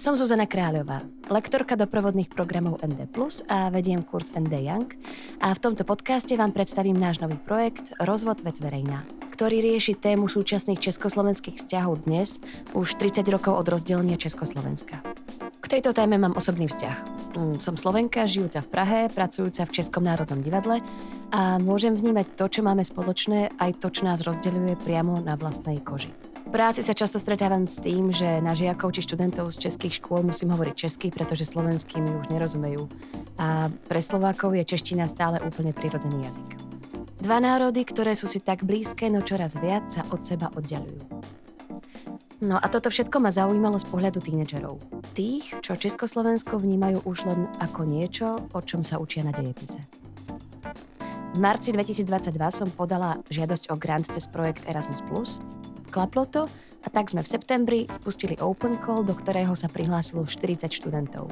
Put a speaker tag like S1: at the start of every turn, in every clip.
S1: Som Zuzana Kráľová, lektorka doprovodných programov ND+, a vediem kurz ND Young a v tomto podcaste vám predstavím náš nový projekt Rozvod vec verejná, ktorý rieši tému súčasných československých vzťahov dnes, už 30 rokov od rozdelenia Československa. K tejto téme mám osobný vzťah. Mm, som Slovenka, žijúca v Prahe, pracujúca v Českom národnom divadle a môžem vnímať to, čo máme spoločné, aj to, čo nás rozdeľuje priamo na vlastnej koži. Práci sa často stretávam s tým, že na žiakov či študentov z českých škôl musím hovoriť česky, pretože slovenský mi už nerozumejú. A pre Slovákov je čeština stále úplne prirodzený jazyk. Dva národy, ktoré sú si tak blízke, no čoraz viac sa od seba oddalujú. No a toto všetko ma zaujímalo z pohľadu tínedžerov. Tých, čo Československo vnímajú už len ako niečo, o čom sa učia na dejepise. V marci 2022 som podala žiadosť o grant cez projekt Erasmus+, Klaplo to a tak sme v septembri spustili Open Call, do ktorého sa prihlásilo 40 študentov.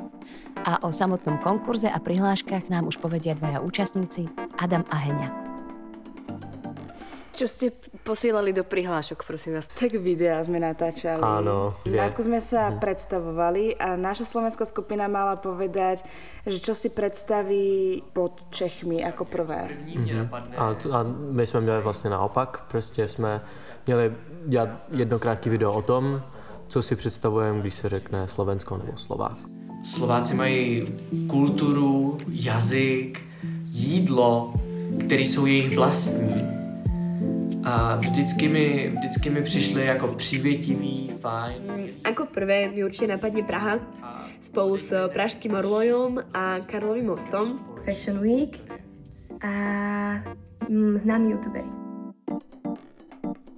S1: A o samotnom konkurze a prihláškach nám už povedia dvaja účastníci, Adam a Heňa.
S2: Čo ste posielali do prihlášok, prosím vás?
S3: Tak videá sme natáčali.
S4: Áno.
S3: Najskôr sme sa mhm. predstavovali a naša slovenská skupina mala povedať, že čo si predstaví pod Čechmi ako prvé.
S4: Mhm. A, a my jsme měli vlastně naopak, prostě jsme měli dělat jedno krátké video o tom, co si představujeme, když se řekne Slovensko nebo Slovák.
S5: Slováci mají kulturu, jazyk, jídlo, které jsou jejich vlastní. A vždycky mi, vždycky mi přišli jako přívětivý, fajn.
S2: Ako prvé mi určite napadne Praha spolu s Pražským orlojom a Karlovým mostom.
S6: Fashion Week a mm, známi youtuberi.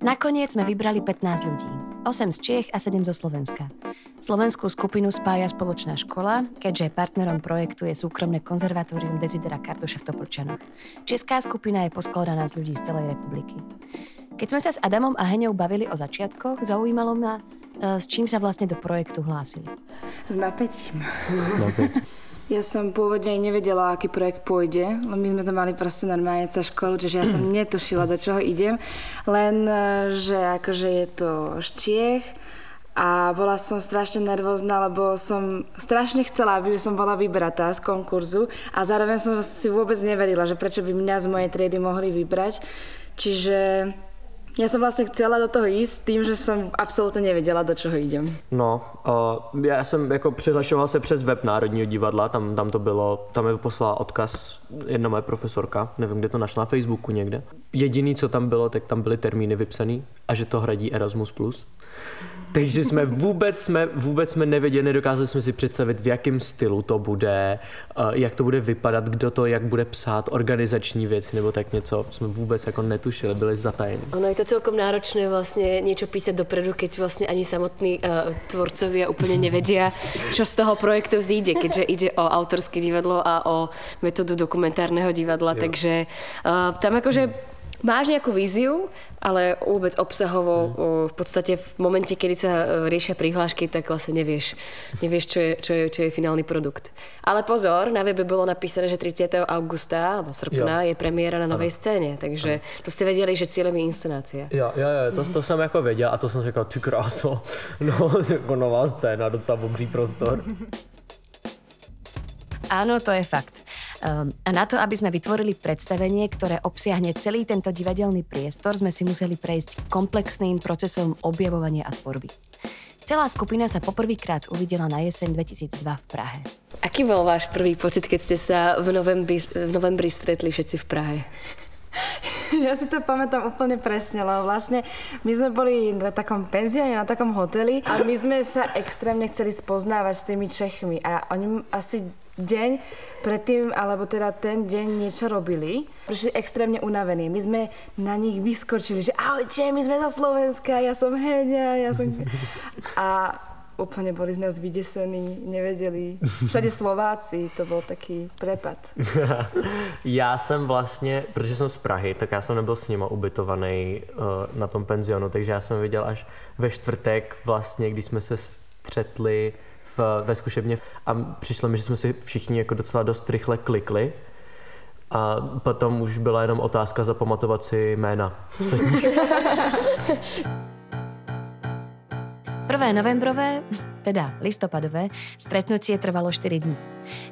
S1: Nakoniec sme vybrali 15 ľudí. 8 z Čiech a 7 zo Slovenska. Slovenskú skupinu spája spoločná škola, keďže partnerom projektu je súkromné konzervatórium Desidera Kardoša v Topolčanoch. Česká skupina je poskladaná z ľudí z celej republiky. Keď sme sa s Adamom a Heňou bavili o začiatkoch, zaujímalo ma, e, s čím sa vlastne do projektu hlásili.
S3: S napätím.
S4: S napätím.
S3: Ja som pôvodne aj nevedela, aký projekt pôjde, len my sme to mali proste normálne cez školu, čiže ja som netušila, do čoho idem. Len, e, že akože je to z Čiech a bola som strašne nervózna, lebo som strašne chcela, aby som bola vybratá z konkurzu a zároveň som si vôbec neverila, že prečo by mňa z mojej triedy mohli vybrať. Čiže ja som vlastne chcela do toho ísť tým, že som absolutně nevěděla, do čeho idem.
S4: No, uh, já jsem jako přihlašoval se přes web Národního divadla, tam, tam to bylo, tam mi poslala odkaz jedna moje profesorka, nevím, kde to našla, na Facebooku někde. Jediný, co tam bylo, tak tam byly termíny vypsaný a že to hradí Erasmus+. Takže jsme vůbec, jsme, vůbec jsme nevěděli, nedokázali jsme si představit, v jakém stylu to bude, eh, jak to bude vypadat, kdo to jak bude psát, organizační věci nebo tak něco. Jsme vůbec jako netušili, byli zatajení.
S2: Ono je to celkom náročné vlastně něco písať dopredu, keď vlastně ani samotní uh, tvorcovia úplně nevedia, čo z toho projektu vzíde, keďže ide o autorské divadlo a o metodu dokumentárneho divadla, jo. takže uh, tam akože máš nejakú víziu, ale vôbec obsahovo hmm. v podstate v momente, kedy sa e, riešia prihlášky, tak vlastne nevieš, nevieš čo, je, čo, je, čo je finálny produkt. Ale pozor, na webe bolo napísané, že 30. augusta alebo srpna jo. je premiéra na novej ano. scéně, takže ano. to ste vedeli, že cílem je inscenácia.
S4: Jo, jo, jo to, to jsem jako věděl a to jsem říkal, ty kráso, no, jako nová scéna, docela obří prostor.
S1: Áno, to je fakt. Ehm, a na to, aby sme vytvorili predstavenie, ktoré obsiahne celý tento divadelný priestor, sme si museli prejsť komplexným procesom objavovania a tvorby. Celá skupina sa poprvýkrát uvidela na jeseň 2002 v Prahe.
S2: Aký bol váš prvý pocit, keď ste sa v novembri, v novembri stretli všetci v Prahe?
S3: Ja si to pamätám úplne presne, lebo vlastne my sme boli na takom penzióne, na takom hoteli a my sme sa extrémne chceli spoznávať s tými Čechmi a oni asi deň predtým, alebo teda ten deň niečo robili. Prišli extrémne unavení. My sme na nich vyskočili, že ahojte, my sme zo Slovenska, ja som Heňa, ja som... A úplne boli z nás vydesení, nevedeli. Všade Slováci, to byl taký prepad.
S4: já jsem vlastně, protože jsem z Prahy, tak já jsem nebyl s nima ubytovaný uh, na tom penzionu, takže já jsem viděl až ve čtvrtek vlastně, když jsme se střetli ve zkušebně a přišlo mi, že jsme si všichni jako docela dost rychle klikli a potom už byla jenom otázka zapamatovat si jména.
S1: Prvé novembrové teda listopadové, stretnutie trvalo 4 dní.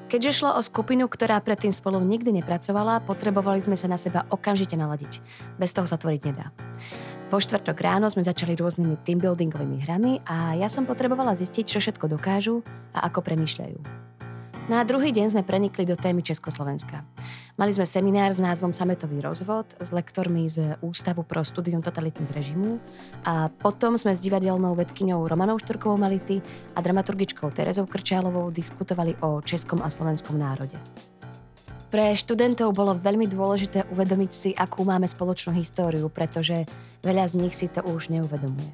S1: Keďže šlo o skupinu, ktorá predtým spolu nikdy nepracovala, potrebovali sme sa na seba okamžite naladiť. Bez toho sa tvoriť nedá. Vo štvrtok ráno sme začali rôznymi teambuildingovými hrami a ja som potrebovala zistiť, čo všetko dokážu a ako premýšľajú. Na druhý deň sme prenikli do témy Československa. Mali sme seminár s názvom Sametový rozvod s lektormi z Ústavu pro studium totalitných režimů a potom sme s divadelnou vedkyňou Romanou Šturkovou Mality a dramaturgičkou Terezou Krčálovou diskutovali o českom a slovenskom národe. Pre študentov bolo veľmi dôležité uvedomiť si, akú máme spoločnú históriu, pretože veľa z nich si to už neuvedomuje.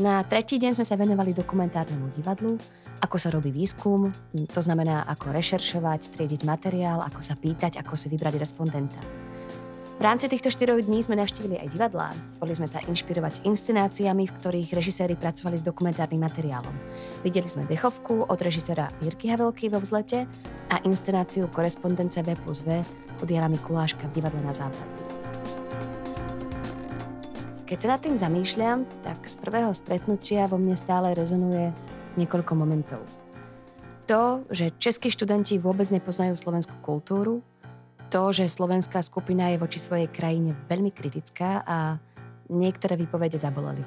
S1: Na tretí deň sme sa venovali dokumentárnemu divadlu, ako sa robí výskum, to znamená ako rešeršovať, triediť materiál, ako sa pýtať, ako si vybrať respondenta. V rámci týchto štyroch dní sme navštívili aj divadlá. Boli sme sa inšpirovať inscenáciami, v ktorých režiséri pracovali s dokumentárnym materiálom. Videli sme dechovku od režisera Jirky Havelky vo vzlete a inscenáciu Korespondence V plus V od Jana Mikuláška v divadle na západí. Keď sa nad tým zamýšľam, tak z prvého stretnutia vo mne stále rezonuje niekoľko momentov. To, že českí študenti vôbec nepoznajú slovenskú kultúru, to, že slovenská skupina je voči svojej krajine veľmi kritická a niektoré výpovede zaboleli.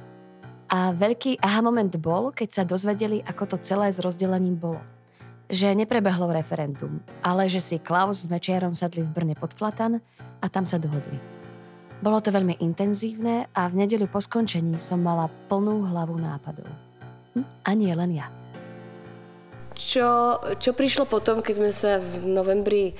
S1: A veľký aha moment bol, keď sa dozvedeli, ako to celé s rozdelením bolo. Že neprebehlo referendum, ale že si Klaus s Mečiarom sadli v Brne pod Platan a tam sa dohodli. Bolo to veľmi intenzívne a v nedeľu po skončení som mala plnú hlavu nápadov. Hm? A nie len ja.
S2: Čo, čo prišlo potom, keď sme sa v novembri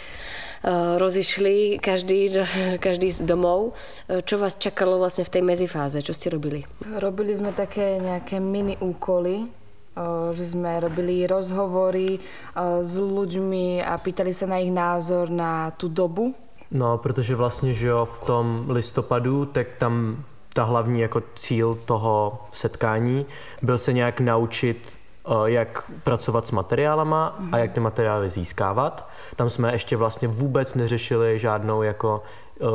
S2: rozišli, každý, každý z domov? Uh, čo vás čakalo vlastne v tej medzifáze? Čo ste robili?
S3: Robili sme také nejaké mini úkoly, uh, že sme robili rozhovory s ľuďmi a pýtali sa na ich názor na tú dobu.
S4: No, protože vlastně, že jo, v tom listopadu, tak tam ta hlavní jako cíl toho setkání byl se nějak naučit, eh, jak pracovat s materiálama a jak ty materiály získávat. Tam jsme ještě vlastně vůbec neřešili žádnou jako eh,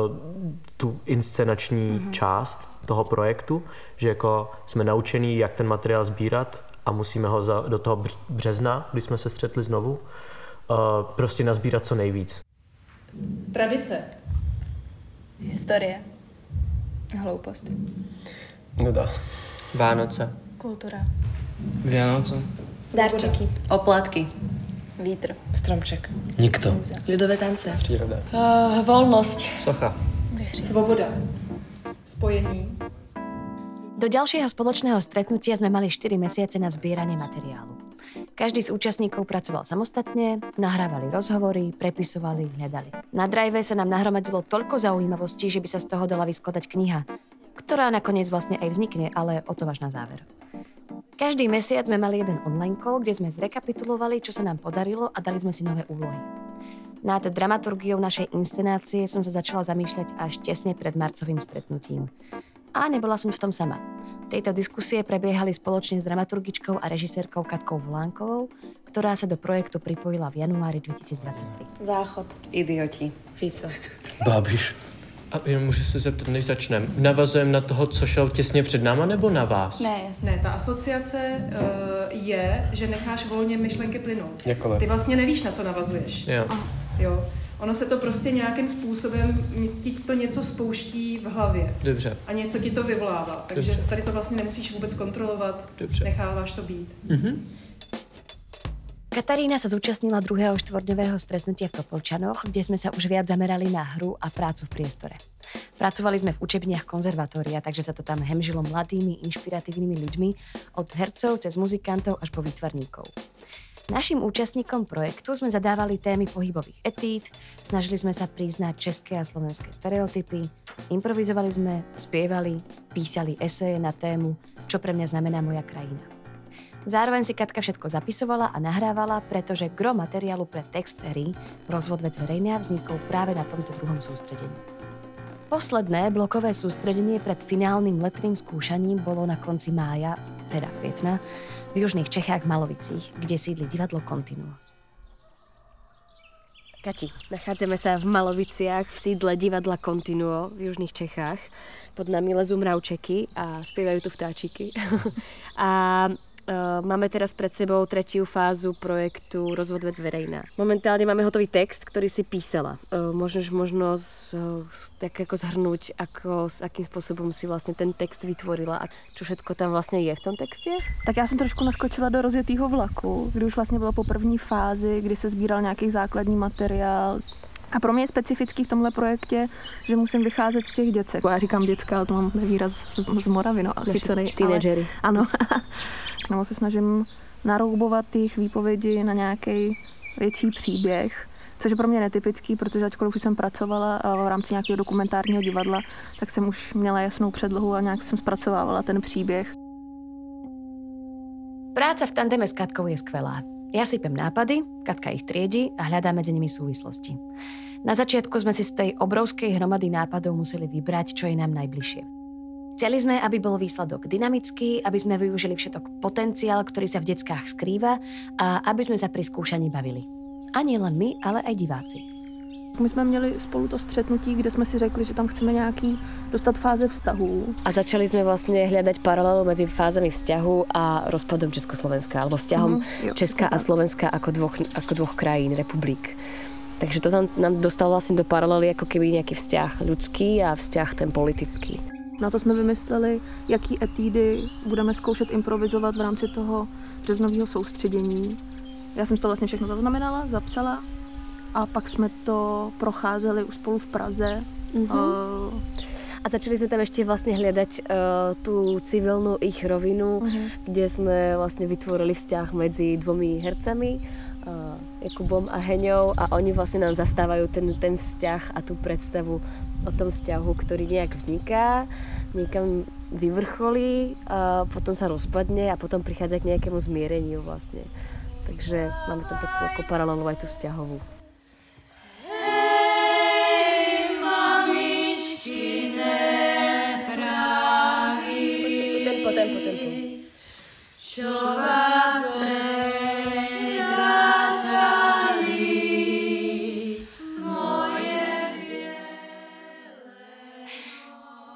S4: tu inscenační mm-hmm. část toho projektu, že jako jsme naučení, jak ten materiál sbírat a musíme ho za, do toho března, kdy jsme se střetli znovu, eh, prostě nazbírat co nejvíc.
S7: Tradice.
S6: Historie. Hloupost.
S5: No Vánoce.
S6: Kultura.
S5: Vianoce.
S6: Darčeky.
S8: Oplatky.
S6: Vítr.
S8: Stromček.
S5: Nikto.
S8: Ľudové tance.
S5: Příroda.
S6: Uh, volnosť.
S5: Socha.
S7: Svoboda. Spojení.
S1: Do ďalšieho spoločného stretnutia sme mali 4 mesiace na zbieranie materiálu. Každý z účastníkov pracoval samostatne, nahrávali rozhovory, prepisovali, hľadali. Na drive sa nám nahromadilo toľko zaujímavostí, že by sa z toho dala vyskladať kniha, ktorá nakoniec vlastne aj vznikne, ale o to až na záver. Každý mesiac sme mali jeden online call, kde sme zrekapitulovali, čo sa nám podarilo a dali sme si nové úlohy. Nad dramaturgiou našej inscenácie som sa začala zamýšľať až tesne pred marcovým stretnutím. A nebola som v tom sama. Tejto diskusie prebiehali spoločne s dramaturgičkou a režisérkou Katkou Volánkovou, ktorá sa do projektu pripojila v januári 2023.
S8: Záchod. Idioti. Fico.
S5: Babiš. A jenom můžu se zeptat, než začneme. Navazujeme na toho, co šel těsně před náma, nebo na vás?
S8: Ne,
S7: Ne, ta asociace uh, je, že necháš volně myšlenky plynout.
S5: Jakové?
S7: Ty vlastně nevíš, na co navazuješ.
S5: Jo.
S7: Jo. Ono se to prostě nějakým způsobem, ti to něco spouští v hlavě
S5: Dobře.
S7: a něco ti to vyvolává. Takže
S5: Dobře.
S7: tady to vlastně nemusíš vůbec kontrolovat,
S5: Dobře.
S7: necháváš to být.
S5: Mhm.
S1: Katarína sa zúčastnila druhého štvordňového stretnutia v Topolčanoch, kde sme sa už viac zamerali na hru a prácu v priestore. Pracovali sme v učebniach konzervatória, takže sa to tam hemžilo mladými, inšpiratívnymi ľuďmi, od hercov cez muzikantov až po výtvarníkov. Našim účastníkom projektu sme zadávali témy pohybových etíd, snažili sme sa priznať české a slovenské stereotypy, improvizovali sme, spievali, písali eseje na tému Čo pre mňa znamená moja krajina. Zároveň si Katka všetko zapisovala a nahrávala, pretože gro materiálu pre text hry Rozvod vec verejná vznikol práve na tomto druhom sústredení. Posledné blokové sústredenie pred finálnym letným skúšaním bolo na konci mája, teda kvietna, v južných Čechách Malovicích, kde sídli divadlo Continuo. Kati, nachádzame sa v Maloviciach v sídle divadla Continuo v južných Čechách. Pod nami lezú mravčeky a spievajú tu vtáčiky. a
S2: máme teraz pred sebou tretiu fázu projektu Rozvod vec verejná. Momentálne máme hotový text, ktorý si písala. Uh, môžeš možno z, tak ako zhrnúť, ako, s akým spôsobom si vlastne ten text vytvorila a čo všetko tam vlastně je v tom textě?
S9: Tak já jsem trošku naskočila do rozjetého vlaku, kdy už vlastně bylo po první fázi, kdy se sbíral nějaký základní materiál, a pro mě je specifický v tomhle projektě, že musím vycházet z těch děcek. Já říkám děcka, ale to mám výraz z, Moravy, no, chycený.
S2: Teenagery.
S9: Ano. Nebo se snažím naroubovat těch výpovědi na nějaký větší příběh, což je pro mě netypický, protože ačkoliv jsem pracovala v rámci nějakého dokumentárního divadla, tak jsem už měla jasnou předlohu a nějak jsem zpracovávala ten příběh.
S1: Práca v tandeme s Katkou je skvelá. Ja sypem nápady, Katka ich triedi a hľadá medzi nimi súvislosti. Na začiatku sme si z tej obrovskej hromady nápadov museli vybrať, čo je nám najbližšie. Chceli sme, aby bol výsledok dynamický, aby sme využili všetok potenciál, ktorý sa v deckách skrýva a aby sme sa pri skúšaní bavili. A nie len my, ale aj diváci.
S9: My jsme měli spolu to střetnutí, kde jsme si řekli, že tam chceme nějaký dostat fáze vztahů.
S2: A začali sme vlastne hľadať paralelu medzi fázami vzťahu a rozpadom Československa, alebo vzťahom
S9: Mhm, jo,
S2: Česka a. Slovenska ako dvoch, ako dvoch krajín, republik. Takže to nám, nám dostalo vlastne do paralely ako keby nejaký vzťah ľudský a vzťah ten politický.
S9: Na to jsme vymysleli, jaký etídy budeme zkoušet improvizovat v rámci toho březnového soustředění. Já jsem to vlastně všechno zaznamenala, zapsala a pak jsme to procházeli už spolu v Praze. Mm-hmm.
S2: A začali sme tam ešte vlastne hľadať uh, tú civilnú ich rovinu, kde sme vlastne vytvorili vzťah medzi dvomi hercami, uh, Jakubom a Heňou a oni vlastne nám zastávajú ten, ten vzťah a tú predstavu o tom vzťahu, ktorý nejak vzniká, niekam vyvrcholí, a potom sa rozpadne a potom prichádza k nejakému zmiereniu vlastne. Takže máme tam takú ako paralelu aj tú vzťahovú.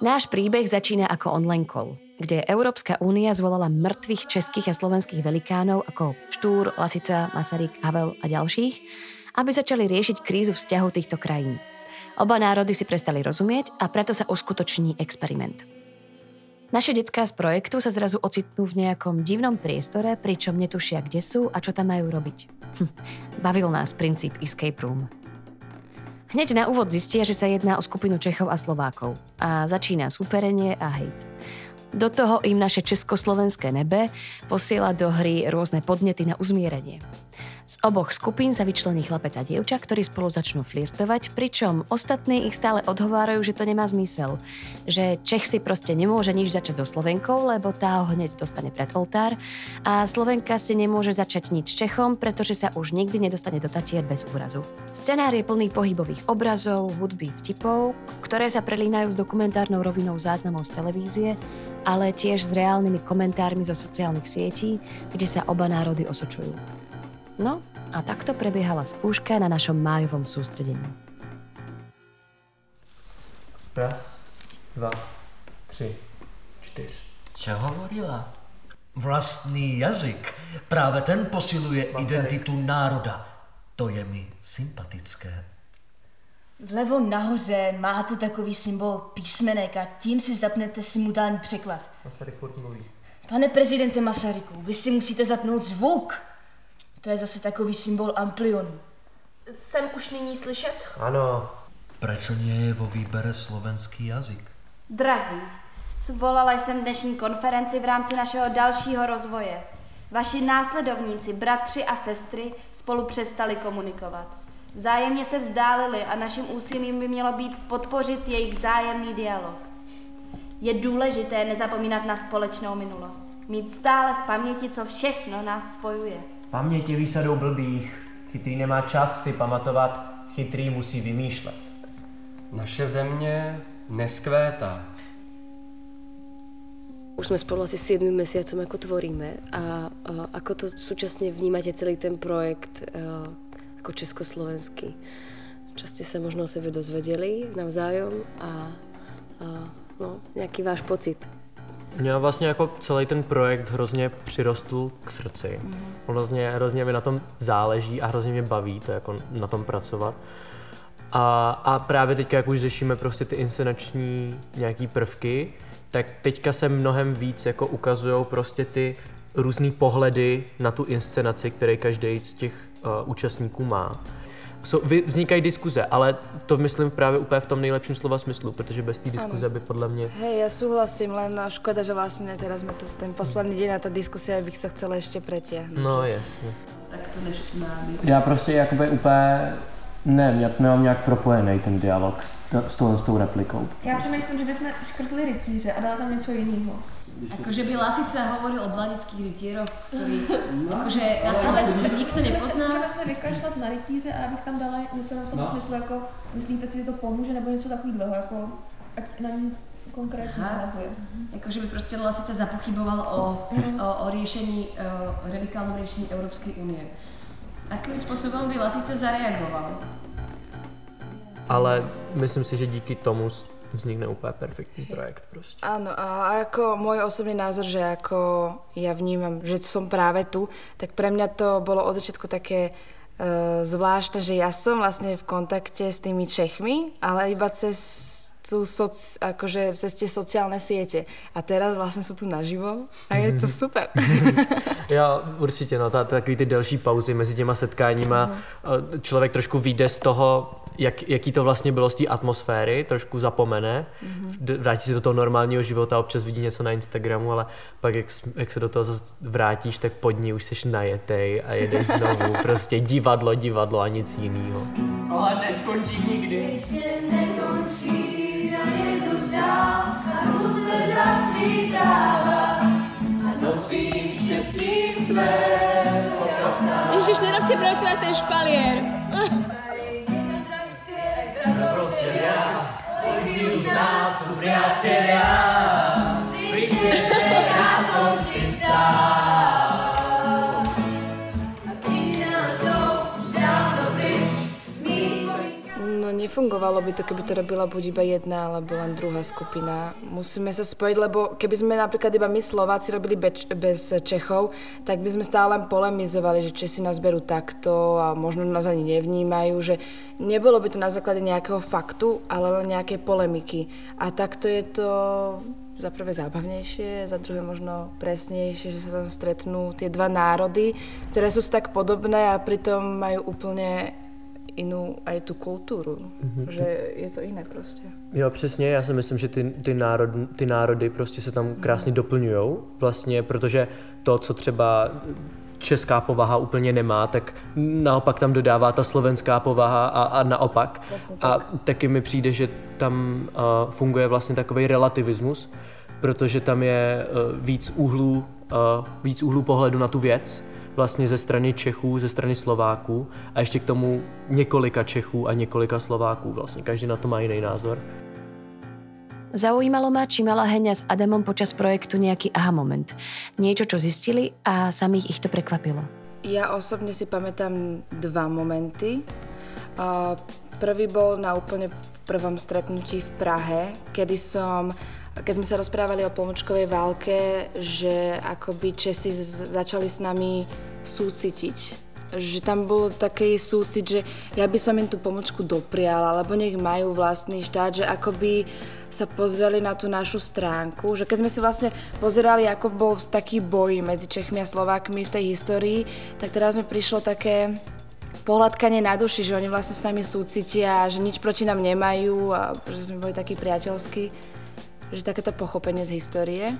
S1: Náš príbeh začína ako online call, kde Európska únia zvolala mŕtvych českých a slovenských velikánov ako Štúr, Lasica, Masaryk, Havel a ďalších, aby začali riešiť krízu vzťahov týchto krajín. Oba národy si prestali rozumieť a preto sa uskutoční experiment. Naše detská z projektu sa zrazu ocitnú v nejakom divnom priestore, pričom netušia, kde sú a čo tam majú robiť. Hm, bavil nás princíp escape room. Hneď na úvod zistia, že sa jedná o skupinu Čechov a Slovákov a začína súperenie a hejt. Do toho im naše československé nebe posiela do hry rôzne podnety na uzmierenie. Z oboch skupín sa vyčlení chlapec a dievča, ktorí spolu začnú flirtovať, pričom ostatní ich stále odhovárajú, že to nemá zmysel. Že Čech si proste nemôže nič začať so Slovenkou, lebo tá ho hneď dostane pred oltár a Slovenka si nemôže začať nič Čechom, pretože sa už nikdy nedostane do tatier bez úrazu. Scenár je plný pohybových obrazov, hudby, vtipov, ktoré sa prelínajú s dokumentárnou rovinou záznamov z televízie, ale tiež s reálnymi komentármi zo sociálnych sietí, kde sa oba národy osočujú. No a takto prebiehala skúška na našom májovom sústredení.
S5: Raz, dva, tři, čtyř.
S10: Co hovorila? Vlastný jazyk. Právě ten posiluje identitu národa. To je mi sympatické.
S11: Vlevo nahoře máte takový symbol písmenek a tím si zapnete simultánní překlad.
S5: Masaryk furt mluví.
S11: Pane prezidente Masaryku, vy si musíte zapnout zvuk. To je zase takový symbol amplionu.
S6: Jsem už nyní slyšet?
S5: Ano.
S10: Proč nie je vo výbere slovenský jazyk?
S12: Drazí, svolala jsem dnešní konferenci v rámci našeho dalšího rozvoje. Vaši následovníci, bratři a sestry spolu přestali komunikovat. Vzájemně se vzdálili a naším úsilím by mělo být podpořit jejich vzájemný dialog. Je důležité nezapomínat na společnou minulost. Mít stále v paměti, co všechno nás spojuje.
S5: Paměť je výsadou blbých. Chytrý nemá čas si pamatovat, chytrý musí vymýšlet.
S13: Naše země neskvétá.
S2: Už sme spolu asi 7 mesiacom, ako tvoríme a, a ako to súčasne vnímate celý ten projekt a, ako československý. Čo ste sa možno o sebe dozvedeli navzájom a, a no, nejaký váš pocit.
S4: Mě vlastně jako celý ten projekt hrozně přirostl k srdci. Mm. Hrozně, hrozně mi na tom záleží a hrozně mě baví to jako na tom pracovat. A, a právě teďka, jak už řešíme prostě ty inscenační nějaký prvky, tak teďka se mnohem víc jako ukazují prostě ty různé pohledy na tu inscenaci, které každý z těch uh, účastníků má. Vznikají diskuze, ale to myslím právě úplně v tom nejlepším slova smyslu, protože bez té diskuze by podle mě...
S3: Hej, ja súhlasím, len no, škoda, že vlastne teraz sme tu ten posledný deň a tá diskusia bych sa chcela ešte pretiahnuť.
S4: No jasně.
S8: Tak to než s námi.
S4: Já prostě jakoby úplně ne, nemám nějak propojený ten dialog s, tou, s tou replikou.
S6: Já přemýšlím, že bychom škrtli rytíře a dali tam něco jiného.
S1: Akože by Lasica hovoril o blanických rytieroch, ktorí akože na Slovensku nikto nepozná.
S6: Můžeme se vykašlat na rytíře a já bych tam dala něco na tom
S5: No.
S6: smyslu, jako myslíte si, že to pomůže, nebo něco takového, jako ať na ní konkrétně navazuje.
S1: Akože by proste Lasica zapochyboval o, o, o riešení, o radikálnom riešení Európskej únie. Akým spôsobom by Lasica zareagoval?
S4: Ale myslím si, že díky tomu vznikne úplně perfektní projekt prostě.
S3: Áno, a ako môj osobný názor, že ako ja vnímam, že som práve tu, tak pre mňa to bolo od začiatku také uh, zvláštne, že ja som vlastne v kontakte s tými Čechmi, ale iba cez tú soc, akože cez tie sociálne siete. A teraz vlastne sú tu naživo a je to super.
S4: Já určitě, no, ta, takový ty delší pauzy mezi těma setkáníma, eh, člověk trošku vyjde z toho, jak, jaký to vlastně bylo z té atmosféry, trošku zapomene,
S3: Mhm.
S4: d- vrátí se do toho normálního života, občas vidí něco na Instagramu, ale pak jak, jak se do toho zase vrátíš, tak pod ní už jsi najetej a jedeš znovu, prostě divadlo, divadlo a nic jiného.
S5: Ale neskončí nikdy.
S14: Ještě nekončí a jedu dál a tu se zasvítává a nosím štěstí své
S15: Ježiš, nerobte prosím vás ten špalier.
S14: priatelia, príďte,
S3: nefungovalo by to, keby to robila buď iba jedna, alebo len druhá skupina. Musíme sa spojiť, lebo keby sme napríklad iba my Slováci robili beč, bez Čechov, tak by sme stále len polemizovali, že Česi nás berú takto a možno nás ani nevnímajú, že nebolo by to na základe nejakého faktu, ale len nejakej polemiky. A takto je to za prvé zábavnejšie, za druhé možno presnejšie, že sa tam stretnú tie dva národy, ktoré sú tak podobné a pritom majú úplne inú aj tú kultúru.
S4: Mhm.
S3: Že je to iné prostě.
S4: Jo, přesně, já si myslím, že ty, ty, národ, ty národy prostě se tam krásně doplňují, vlastně, protože to, co třeba česká povaha úplně nemá, tak naopak tam dodává ta slovenská povaha a, a naopak.
S3: Přesně
S4: A
S3: tak.
S4: taky mi přijde, že tam uh, funguje vlastně takový relativismus, protože tam je uh, víc úhlů, uh, víc úhlů pohledu na tu věc, vlastně ze strany Čechů, ze strany Slováků a ještě k tomu několika Čechů a několika Slováků. Vlastně každý na to má jiný názor.
S1: Zaujímalo ma, či mala Heňa s Adamom počas projektu nejaký aha moment. Niečo, čo zistili a samých ich to prekvapilo.
S3: Ja osobne si pamätám dva momenty. Prvý bol na úplne prvom stretnutí v Prahe, kedy som keď sme sa rozprávali o pomočkovej válke, že akoby Česi začali s nami súcitiť. Že tam bol taký súcit, že ja by som im tú pomočku dopriala, lebo nech majú vlastný štát, že akoby sa pozreli na tú našu stránku, že keď sme si vlastne pozerali, ako bol taký boj medzi Čechmi a Slovákmi v tej histórii, tak teraz mi prišlo také pohľadkanie na duši, že oni vlastne s nami súcitia, že nič proti nám nemajú a že sme boli takí priateľskí, že takéto pochopenie z histórie.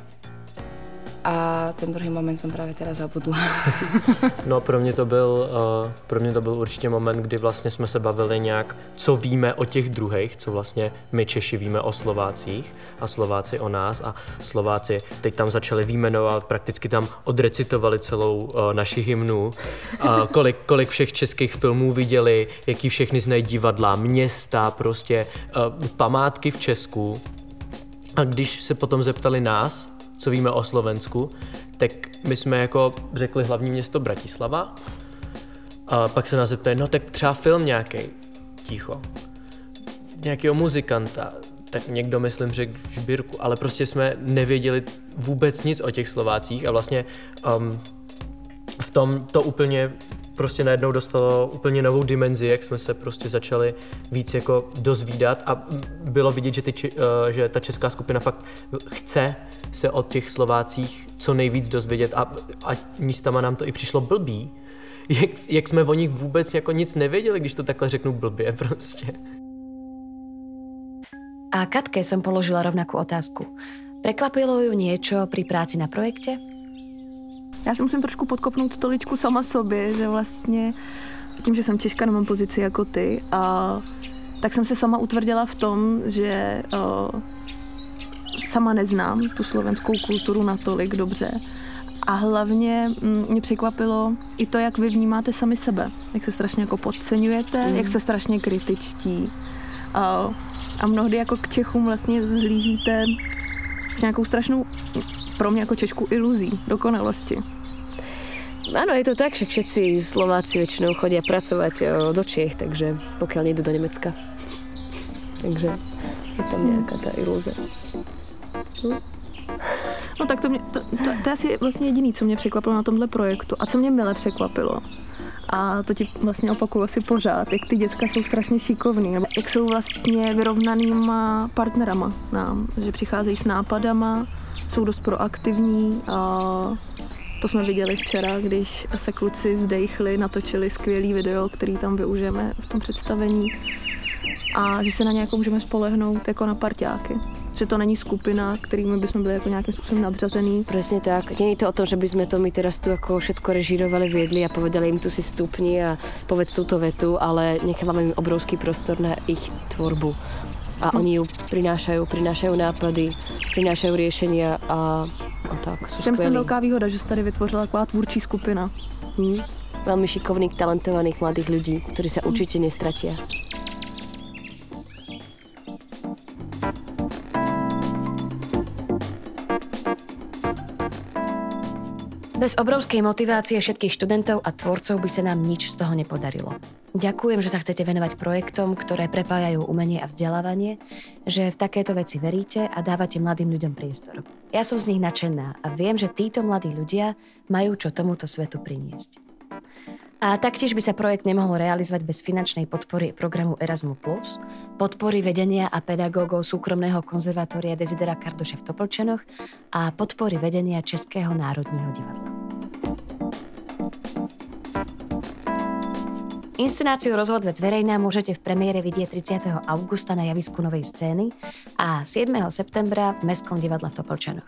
S3: A ten druhý moment jsem právě teda zabudla.
S4: No pro mě to byl, uh, pro mě to byl určitě moment, kdy vlastně jsme se bavili nějak, co víme o těch druhých, co vlastně my Češi víme o Slovácích a Slováci o nás a Slováci teď tam začali výjmenovat, prakticky tam odrecitovali celou uh, naši hymnu, uh, kolik, kolik všech českých filmů viděli, jaký všechny znají divadla, města, prostě uh, památky v Česku. A když se potom zeptali nás, co víme o Slovensku, tak my jsme jako řekli hlavní město Bratislava. A pak se nás zeptali, no tak třeba film nějaký, ticho. Nějakého muzikanta,
S5: tak někdo myslím řekl žbírku, ale prostě jsme nevěděli vůbec nic o těch Slovácích a vlastně um, v tom to úplně prostě najednou dostalo úplně novou dimenzi, jak jsme se prostě začali víc jako dozvídat a bylo vidět, že, ty, uh, že ta česká skupina fakt chce se o těch Slovácích co nejvíc dozvědět a, a místama nám to i přišlo blbý, jak, jak jsme o nich vůbec jako nic nevěděli, když to takhle řeknu blbě prostě.
S1: A Katke som položila rovnakú otázku. Prekvapilo ju niečo pri práci na projekte?
S9: Já si musím trošku podkopnout stoličku sama sobě, že vlastně tím, že jsem Češka, nemám pozici jako ty, a tak jsem se sama utvrdila v tom, že uh, sama neznám tu slovenskou kulturu natolik dobře. A hlavně mm, mě překvapilo i to, jak vy vnímáte sami sebe. Jak se strašně jako podceňujete,
S2: Mm.
S9: jak jste strašně kritičtí. A, a mnohdy jako k Čechům vlastně zlížíte s nějakou strašnou, pro mě jako Češku, iluzí dokonalosti.
S2: Áno, je to tak, že všetci Slováci väčšinou chodia pracovať o, do Čiech, takže pokiaľ nejdu do Nemecka. Takže je tam nejaká tá ilúze. Hm?
S9: No tak to, mě, to, to, to je asi vlastně jediný, co mě překvapilo na tomhle projektu a co mě mile překvapilo. A to ti vlastně opakuju asi pořád, jak ty děcka jsou strašně šikovný, jak jsou vlastně vyrovnanýma partnerama nám, že přicházejí s nápadama, jsou dost proaktivní a to jsme viděli včera, když se kluci zdejchli, natočili skvělý video, který tam využijeme v tom představení a že se na ně jako můžeme spolehnout jako na parťáky. Že to není skupina, kterými bychom byli jako nějakým způsobem nadřazený.
S2: Presne tak. Nie je to o tom, že by sme to my teraz tu ako všetko režírovali, viedli a povedali im tu si stupni a povedz túto vetu, ale nechávame im obrovský prostor na ich tvorbu. A oni ju prinášajú, prinášajú nápady, prinášajú riešenia a, a tak. Sú
S9: myslím
S2: skvelí.
S9: velká výhoda, že se tady vytvořila taková tvůrčí skupina.
S2: Hm. Veľmi šikovných, talentovaných mladých ľudí, ktorí sa určite nestratia.
S1: Bez obrovskej motivácie všetkých študentov a tvorcov by sa nám nič z toho nepodarilo. Ďakujem, že sa chcete venovať projektom, ktoré prepájajú umenie a vzdelávanie, že v takéto veci veríte a dávate mladým ľuďom priestor. Ja som z nich nadšená a viem, že títo mladí ľudia majú čo tomuto svetu priniesť. A taktiež by sa projekt nemohol realizovať bez finančnej podpory programu Erasmus+, podpory vedenia a pedagógov súkromného konzervatória Desidera Kardoše v Topolčanoch a podpory vedenia Českého národního divadla. Inscenáciu Rozvod vec verejná môžete v premiére vidieť 30. augusta na javisku Novej scény a 7. septembra v Mestskom divadle v Topolčanoch.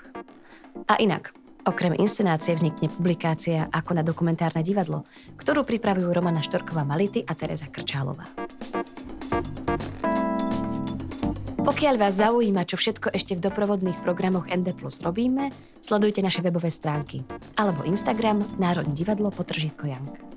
S1: A inak, okrem inscenácie vznikne publikácia Ako na dokumentárne divadlo, ktorú pripravujú Romana Štorková Mality a Teresa Krčálová. Pokiaľ vás zaujíma, čo všetko ešte v doprovodných programoch ND Plus robíme, sledujte naše webové stránky alebo Instagram Národní divadlo potržitko Jank.